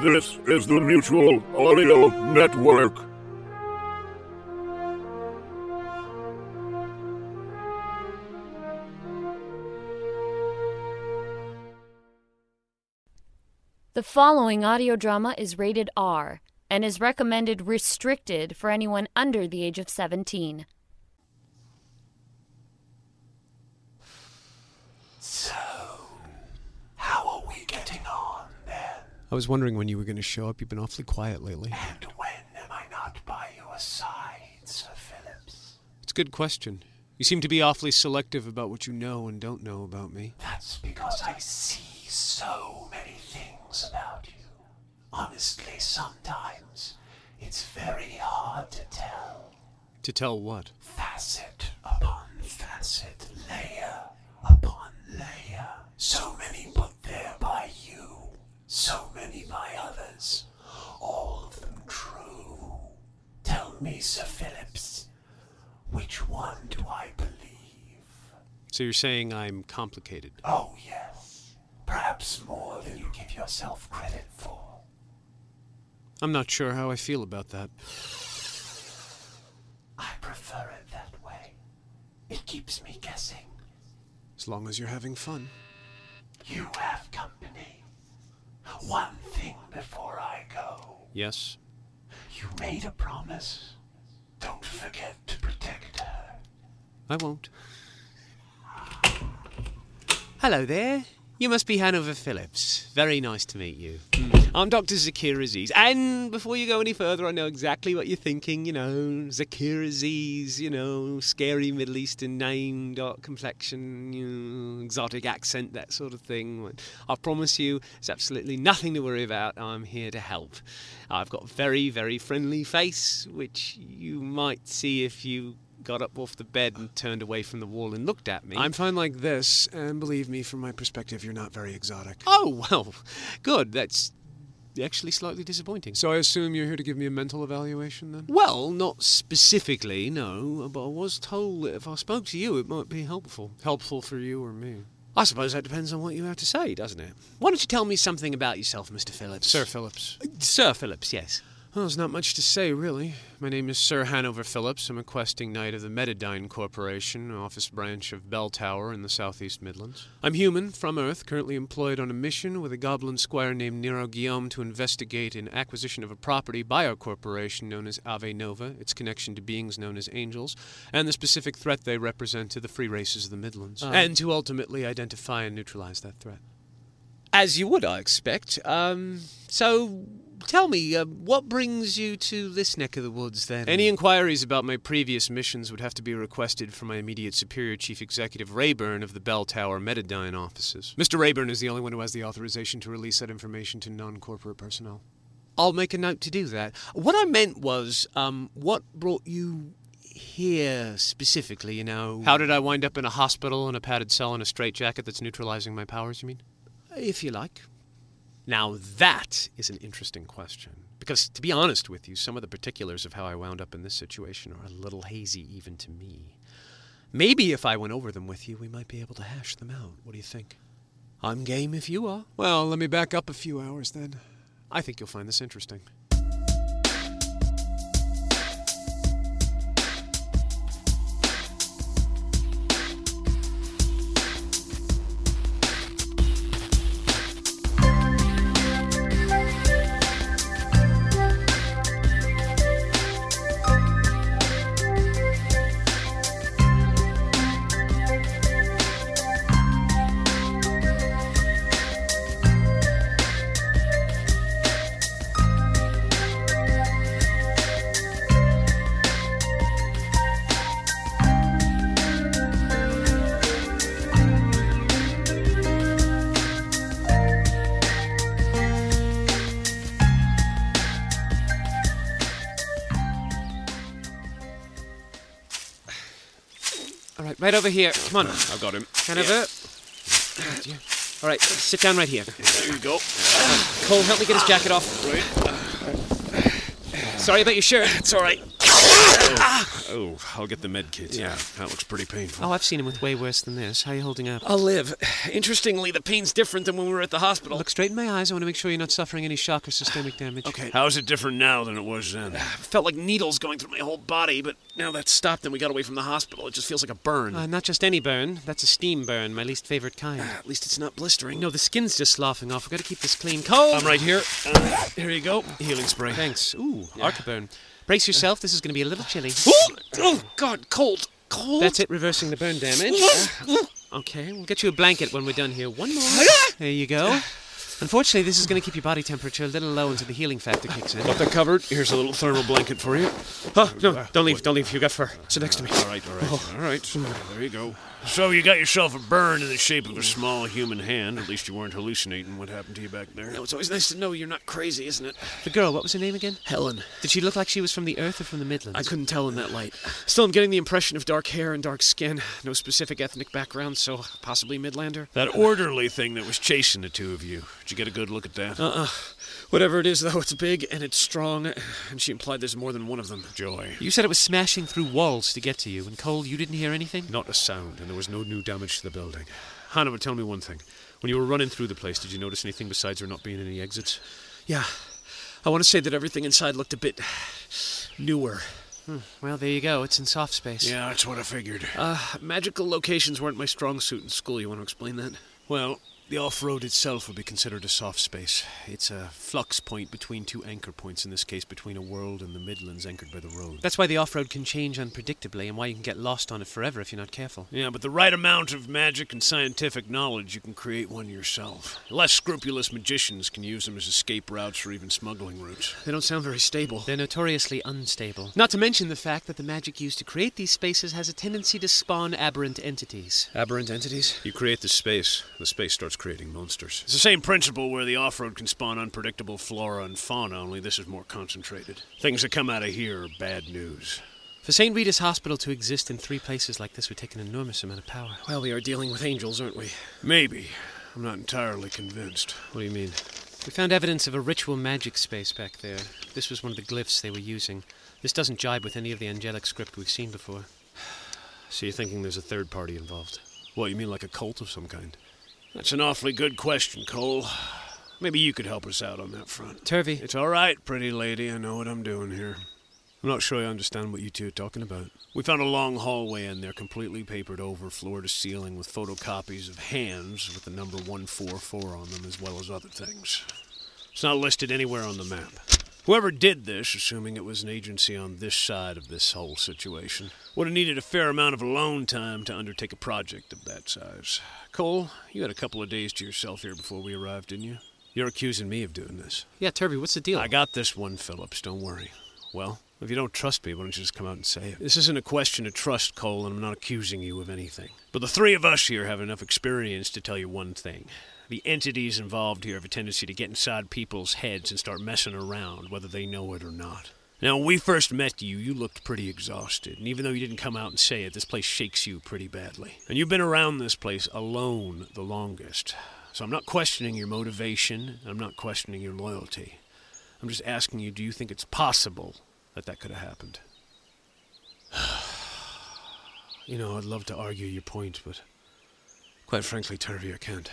This is the Mutual Audio Network. The following audio drama is rated R and is recommended restricted for anyone under the age of 17. So, how are we getting on then? I was wondering when you were going to show up. You've been awfully quiet lately. And when am I not by your side, Sir Phillips? It's a good question. You seem to be awfully selective about what you know and don't know about me. That's because I see so many things about you. Honestly, sometimes it's very hard to tell. To tell what? Facet upon facet, layer upon layer. So many put there by you, so many by others, all of them true. Tell me, Sir Phillips, which one do I believe? So you're saying I'm complicated? Oh, yes. Perhaps more than you give yourself credit for. I'm not sure how I feel about that. I prefer it that way. It keeps me guessing. As long as you're having fun. You have company. One thing before I go. Yes? You made a promise. Don't forget to protect her. I won't. Hello there. You must be Hanover Phillips. Very nice to meet you. Hmm. I'm Dr. Zakir Aziz. And before you go any further, I know exactly what you're thinking. You know, Zakir Aziz, you know, scary Middle Eastern name, dark complexion, you know, exotic accent, that sort of thing. I promise you, it's absolutely nothing to worry about. I'm here to help. I've got a very, very friendly face, which you might see if you got up off the bed and turned away from the wall and looked at me. I'm fine like this, and believe me, from my perspective, you're not very exotic. Oh, well, good. That's actually slightly disappointing. So I assume you're here to give me a mental evaluation then? Well, not specifically, no, but I was told that if I spoke to you, it might be helpful. Helpful for you or me? I suppose that depends on what you have to say, doesn't it? Why don't you tell me something about yourself, Mr. Phillips? Sir Phillips. Sir Phillips, yes. Well, there's not much to say, really. My name is Sir Hanover Phillips. I'm a questing knight of the Metadyne Corporation, office branch of Bell Tower in the southeast Midlands. I'm human, from Earth, currently employed on a mission with a goblin squire named Nero Guillaume to investigate an acquisition of a property by our corporation known as Ave Nova, its connection to beings known as angels, and the specific threat they represent to the free races of the Midlands, Um. and to ultimately identify and neutralize that threat. As you would, I expect. Um, so tell me, uh, what brings you to this neck of the woods then? Any inquiries about my previous missions would have to be requested from my immediate superior, Chief Executive Rayburn of the Bell Tower Metadyne offices. Mr. Rayburn is the only one who has the authorization to release that information to non corporate personnel. I'll make a note to do that. What I meant was, um, what brought you here specifically, you know? How did I wind up in a hospital in a padded cell in a straitjacket that's neutralizing my powers, you mean? If you like. Now, that is an interesting question. Because, to be honest with you, some of the particulars of how I wound up in this situation are a little hazy even to me. Maybe if I went over them with you, we might be able to hash them out. What do you think? I'm game if you are. Well, let me back up a few hours then. I think you'll find this interesting. Right, right over here. Come on. I've got him. Hanover. Dear. All right, sit down right here. There you go. Cole, help me get his jacket off. Sorry about your shirt. It's all right. Oh, I'll get the med kit. Yeah, that looks pretty painful. Oh, I've seen him with way worse than this. How are you holding up? I'll live. Interestingly, the pain's different than when we were at the hospital. Look straight in my eyes. I want to make sure you're not suffering any shock or systemic damage. Okay. How's it different now than it was then? felt like needles going through my whole body, but now that's stopped and we got away from the hospital. It just feels like a burn. Uh, not just any burn. That's a steam burn, my least favorite kind. At least it's not blistering. No, the skin's just sloughing off. We've got to keep this clean. Cole! I'm right here. Uh, here you go. Healing spray. Thanks. Ooh, Arcaburn. Brace yourself. This is going to be a little chilly. Oh, God, cold. Cold. That's it, reversing the burn damage. Uh, okay, we'll get you a blanket when we're done here. One more. There you go. Unfortunately, this is going to keep your body temperature a little low until the healing factor kicks in. Got that covered. Here's a little thermal blanket for you. Oh, no, don't leave, don't leave. You got fur. Sit next to me. All right, all right, oh. all right. There you go. So you got yourself a burn in the shape of a small human hand. At least you weren't hallucinating what happened to you back there. No, it's always nice to know you're not crazy, isn't it? The girl, what was her name again? Helen. Did she look like she was from the Earth or from the Midlands? I couldn't tell in that light. Still, I'm getting the impression of dark hair and dark skin. No specific ethnic background, so possibly Midlander. That orderly thing that was chasing the two of you. Did you get a good look at that? Uh-uh. Whatever it is, though, it's big and it's strong, and she implied there's more than one of them. Joy. You said it was smashing through walls to get to you, and Cole, you didn't hear anything? Not a sound, and there was no new damage to the building. Hanover, tell me one thing. When you were running through the place, did you notice anything besides there not being any exits? Yeah. I want to say that everything inside looked a bit newer. Hmm. Well, there you go. It's in soft space. Yeah, that's what I figured. Uh, magical locations weren't my strong suit in school. You want to explain that? Well, the off road itself would be considered a soft space. It's a flux point between two anchor points, in this case between a world and the Midlands anchored by the road. That's why the off road can change unpredictably and why you can get lost on it forever if you're not careful. Yeah, but the right amount of magic and scientific knowledge, you can create one yourself. Less scrupulous magicians can use them as escape routes or even smuggling routes. They don't sound very stable. They're notoriously unstable. Not to mention the fact that the magic used to create these spaces has a tendency to spawn aberrant entities. Aberrant entities? You create the space, the space starts creating monsters. It's the same principle where the off road can spawn unpredictable flora and fauna, only this is more concentrated. Things that come out of here are bad news. For St. Rita's Hospital to exist in three places like this would take an enormous amount of power. Well, we are dealing with angels, aren't we? Maybe. I'm not entirely convinced. What do you mean? We found evidence of a ritual magic space back there. This was one of the glyphs they were using. This doesn't jibe with any of the angelic script we've seen before. So you're thinking there's a third party involved? What, you mean like a cult of some kind? That's an awfully good question, Cole. Maybe you could help us out on that front. Turvey. It's all right, pretty lady. I know what I'm doing here. I'm not sure I understand what you two are talking about. We found a long hallway in there, completely papered over, floor to ceiling, with photocopies of hands with the number 144 on them, as well as other things. It's not listed anywhere on the map. Whoever did this, assuming it was an agency on this side of this whole situation, would have needed a fair amount of alone time to undertake a project of that size. Cole, you had a couple of days to yourself here before we arrived, didn't you? You're accusing me of doing this. Yeah, Turvey, what's the deal? I got this one, Phillips, don't worry. Well, if you don't trust me, why don't you just come out and say it? This isn't a question of trust, Cole, and I'm not accusing you of anything. But the three of us here have enough experience to tell you one thing. The entities involved here have a tendency to get inside people's heads and start messing around, whether they know it or not. Now, when we first met you, you looked pretty exhausted, and even though you didn't come out and say it, this place shakes you pretty badly. And you've been around this place alone the longest. So I'm not questioning your motivation, I'm not questioning your loyalty. I'm just asking you, do you think it's possible that that could have happened? you know, I'd love to argue your point, but quite frankly, Turvey, I can't.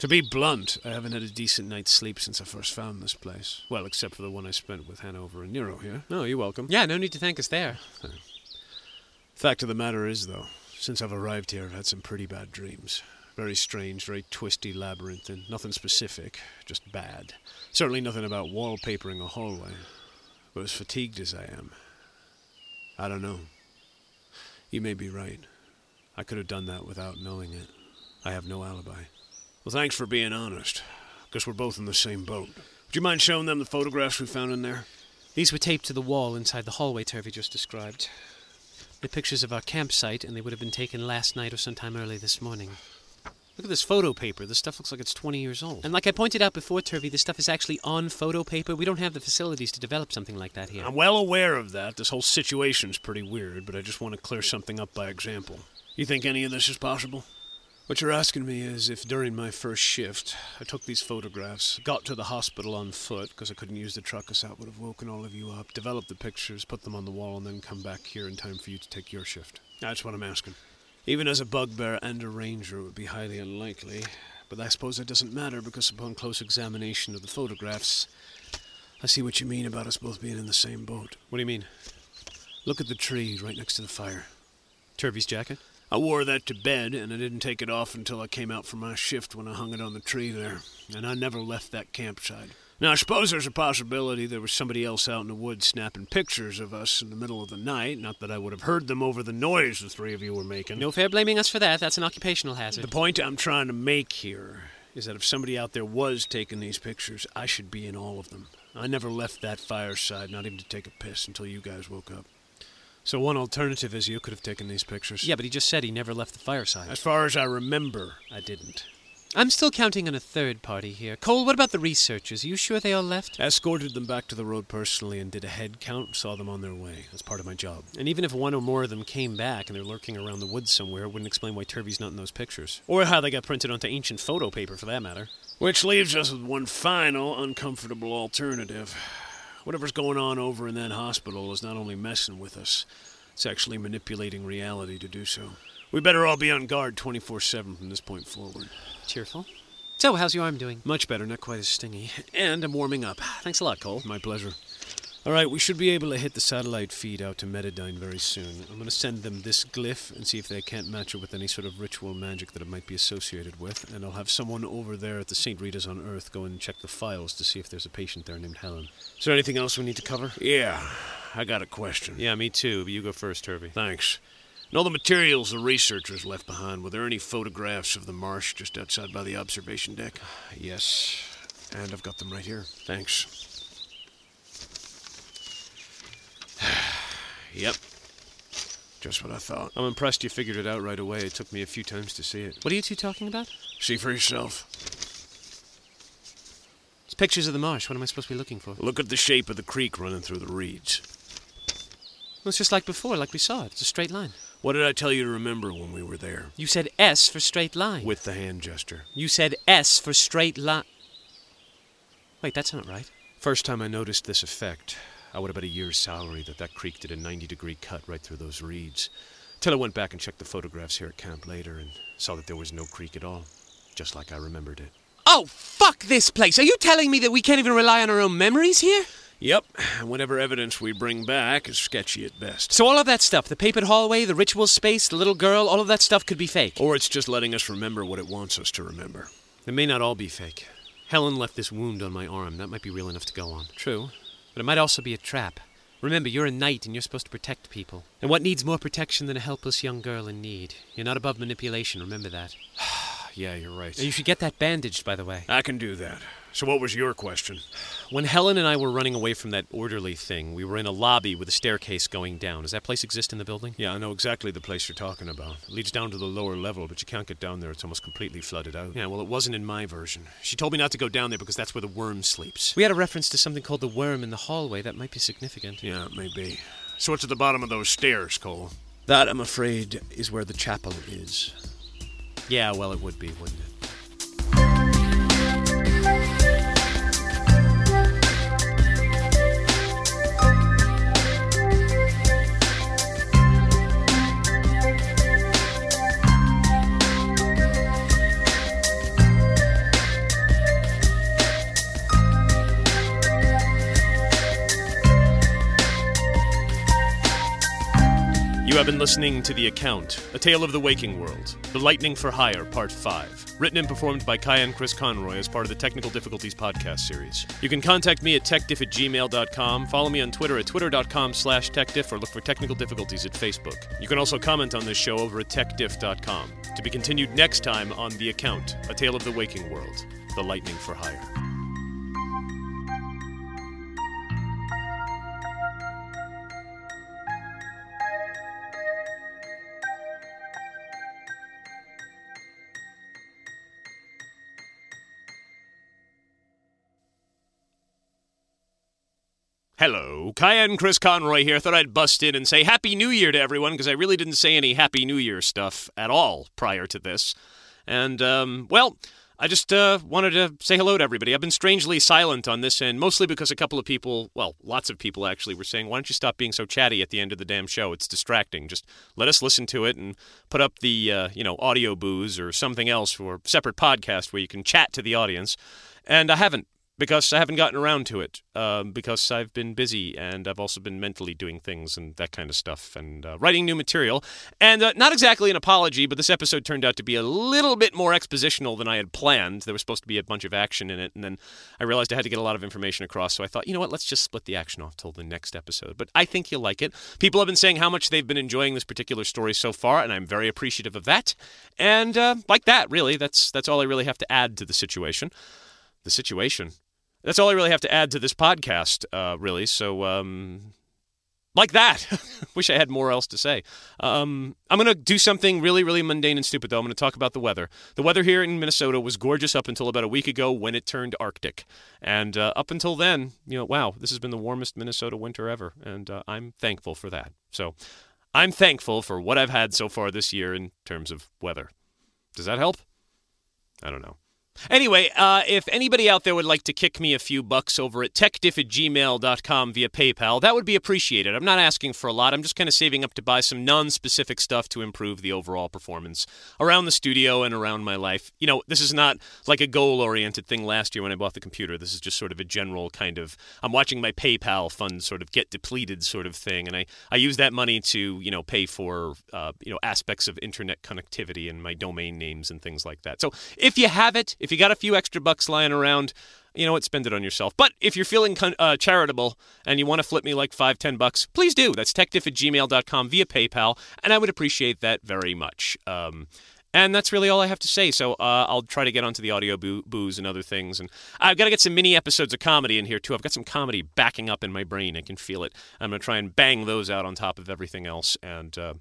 To be blunt, I haven't had a decent night's sleep since I first found this place. Well, except for the one I spent with Hanover and Nero here. No, you're welcome. Yeah, no need to thank us there. Fact of the matter is, though, since I've arrived here, I've had some pretty bad dreams. Very strange, very twisty labyrinth, and nothing specific, just bad. Certainly nothing about wallpapering a hallway. But as fatigued as I am, I don't know. You may be right. I could have done that without knowing it. I have no alibi. Well, thanks for being honest. Guess we're both in the same boat. Would you mind showing them the photographs we found in there? These were taped to the wall inside the hallway Turvey just described. They're pictures of our campsite, and they would have been taken last night or sometime early this morning. Look at this photo paper. This stuff looks like it's 20 years old. And like I pointed out before, Turvey, this stuff is actually on photo paper. We don't have the facilities to develop something like that here. I'm well aware of that. This whole situation's pretty weird, but I just want to clear something up by example. You think any of this is possible? What you're asking me is if during my first shift I took these photographs, got to the hospital on foot because I couldn't use the truck because that would have woken all of you up, developed the pictures, put them on the wall, and then come back here in time for you to take your shift. That's what I'm asking. Even as a bugbear and a ranger, it would be highly unlikely. But I suppose that doesn't matter because upon close examination of the photographs, I see what you mean about us both being in the same boat. What do you mean? Look at the tree right next to the fire. Turvey's jacket? I wore that to bed, and I didn't take it off until I came out from my shift when I hung it on the tree there. And I never left that campsite. Now, I suppose there's a possibility there was somebody else out in the woods snapping pictures of us in the middle of the night. Not that I would have heard them over the noise the three of you were making. No fair blaming us for that. That's an occupational hazard. The point I'm trying to make here is that if somebody out there was taking these pictures, I should be in all of them. I never left that fireside, not even to take a piss, until you guys woke up. So one alternative is you could have taken these pictures. Yeah, but he just said he never left the fireside. As far as I remember, I didn't. I'm still counting on a third party here. Cole, what about the researchers? Are you sure they all left? I escorted them back to the road personally and did a head count, saw them on their way. That's part of my job. And even if one or more of them came back and they're lurking around the woods somewhere, it wouldn't explain why Turvey's not in those pictures. Or how they got printed onto ancient photo paper, for that matter. Which leaves us with one final uncomfortable alternative. Whatever's going on over in that hospital is not only messing with us, it's actually manipulating reality to do so. We better all be on guard 24 7 from this point forward. Cheerful. So, how's your arm doing? Much better, not quite as stingy. And I'm warming up. Thanks a lot, Cole. My pleasure. All right, we should be able to hit the satellite feed out to Metadyne very soon. I'm going to send them this glyph and see if they can't match it with any sort of ritual magic that it might be associated with. And I'll have someone over there at the St. Rita's on Earth go and check the files to see if there's a patient there named Helen. Is there anything else we need to cover? Yeah, I got a question. Yeah, me too, but you go first, Turvey. Thanks. And all the materials the researchers left behind, were there any photographs of the marsh just outside by the observation deck? Yes, and I've got them right here. Thanks. Yep. Just what I thought. I'm impressed you figured it out right away. It took me a few times to see it. What are you two talking about? See for yourself. It's pictures of the marsh. What am I supposed to be looking for? Look at the shape of the creek running through the reeds. Well, it's just like before, like we saw it. It's a straight line. What did I tell you to remember when we were there? You said S for straight line. With the hand gesture. You said S for straight line. Wait, that's not right. First time I noticed this effect, I would have bet a year's salary that that creek did a 90 degree cut right through those reeds. Till I went back and checked the photographs here at camp later and saw that there was no creek at all, just like I remembered it. Oh, fuck this place! Are you telling me that we can't even rely on our own memories here? Yep, and whatever evidence we bring back is sketchy at best. So all of that stuff, the papered hallway, the ritual space, the little girl, all of that stuff could be fake. Or it's just letting us remember what it wants us to remember. It may not all be fake. Helen left this wound on my arm. That might be real enough to go on. True. But it might also be a trap. Remember, you're a knight and you're supposed to protect people. And what needs more protection than a helpless young girl in need? You're not above manipulation, remember that. Yeah, you're right. You should get that bandaged, by the way. I can do that. So, what was your question? When Helen and I were running away from that orderly thing, we were in a lobby with a staircase going down. Does that place exist in the building? Yeah, I know exactly the place you're talking about. It leads down to the lower level, but you can't get down there. It's almost completely flooded out. Yeah, well, it wasn't in my version. She told me not to go down there because that's where the worm sleeps. We had a reference to something called the worm in the hallway. That might be significant. Yeah, it may be. So, what's at the bottom of those stairs, Cole? That, I'm afraid, is where the chapel is. Yeah, well, it would be, wouldn't it? Have been listening to The Account, A Tale of the Waking World, The Lightning for Hire, Part 5, written and performed by Kai and Chris Conroy as part of the Technical Difficulties podcast series. You can contact me at techdiff at gmail.com, follow me on Twitter at twitter.com slash techdiff, or look for Technical Difficulties at Facebook. You can also comment on this show over at techdiff.com. To be continued next time on The Account, A Tale of the Waking World, The Lightning for Hire. Hello, Kai and Chris Conroy here. Thought I'd bust in and say Happy New Year to everyone because I really didn't say any Happy New Year stuff at all prior to this. And, um, well, I just uh, wanted to say hello to everybody. I've been strangely silent on this end, mostly because a couple of people, well, lots of people actually, were saying, why don't you stop being so chatty at the end of the damn show? It's distracting. Just let us listen to it and put up the, uh, you know, Audioboos or something else for a separate podcast where you can chat to the audience. And I haven't because I haven't gotten around to it. Um, because I've been busy and I've also been mentally doing things and that kind of stuff and uh, writing new material. And uh, not exactly an apology, but this episode turned out to be a little bit more expositional than I had planned. There was supposed to be a bunch of action in it, and then I realized I had to get a lot of information across. So I thought, you know what, let's just split the action off till the next episode. But I think you'll like it. People have been saying how much they've been enjoying this particular story so far, and I'm very appreciative of that. And uh, like that, really, that's that's all I really have to add to the situation. The situation that's all I really have to add to this podcast, uh, really. So, um, like that. Wish I had more else to say. Um, I'm going to do something really, really mundane and stupid, though. I'm going to talk about the weather. The weather here in Minnesota was gorgeous up until about a week ago when it turned Arctic. And uh, up until then, you know, wow, this has been the warmest Minnesota winter ever. And uh, I'm thankful for that. So, I'm thankful for what I've had so far this year in terms of weather. Does that help? I don't know. Anyway, uh, if anybody out there would like to kick me a few bucks over at techdiff at gmail.com via PayPal, that would be appreciated. I'm not asking for a lot. I'm just kind of saving up to buy some non specific stuff to improve the overall performance around the studio and around my life. You know, this is not like a goal oriented thing last year when I bought the computer. This is just sort of a general kind of, I'm watching my PayPal fund sort of get depleted sort of thing. And I, I use that money to, you know, pay for, uh, you know, aspects of internet connectivity and my domain names and things like that. So if you have it, if you got a few extra bucks lying around, you know what, spend it on yourself. But if you're feeling uh, charitable and you want to flip me like five, ten bucks, please do. That's techdiff at gmail.com via PayPal, and I would appreciate that very much. Um, and that's really all I have to say. So uh, I'll try to get onto the audio boo- booze and other things. And I've got to get some mini episodes of comedy in here, too. I've got some comedy backing up in my brain. I can feel it. I'm going to try and bang those out on top of everything else. And. Uh,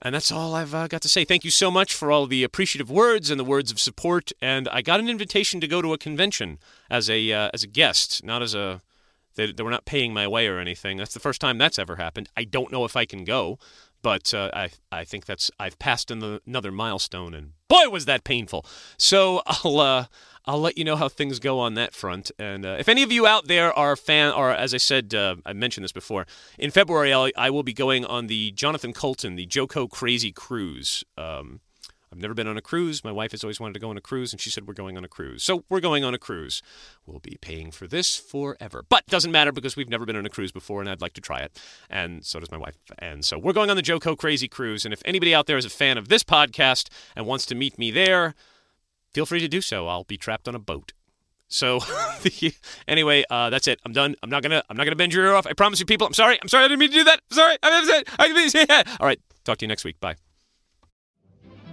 and that's all I've uh, got to say. Thank you so much for all the appreciative words and the words of support. And I got an invitation to go to a convention as a uh, as a guest, not as a they, they were not paying my way or anything. That's the first time that's ever happened. I don't know if I can go, but uh, I I think that's I've passed another milestone, and boy was that painful. So I'll uh, I'll let you know how things go on that front. And uh, if any of you out there are fan, or as I said, uh, I mentioned this before, in February I'll, I will be going on the Jonathan Coulton, the JoCo Crazy Cruise. Um, I've never been on a cruise. My wife has always wanted to go on a cruise, and she said we're going on a cruise. So we're going on a cruise. We'll be paying for this forever. But doesn't matter because we've never been on a cruise before, and I'd like to try it. And so does my wife. And so we're going on the JoCo Crazy Cruise. And if anybody out there is a fan of this podcast and wants to meet me there, feel free to do so. I'll be trapped on a boat. So anyway, uh, that's it. I'm done. I'm not gonna. I'm not gonna bend your ear off. I promise you, people. I'm sorry. I'm sorry. I didn't mean to do that. I'm sorry. I'm sorry. All right. Talk to you next week. Bye.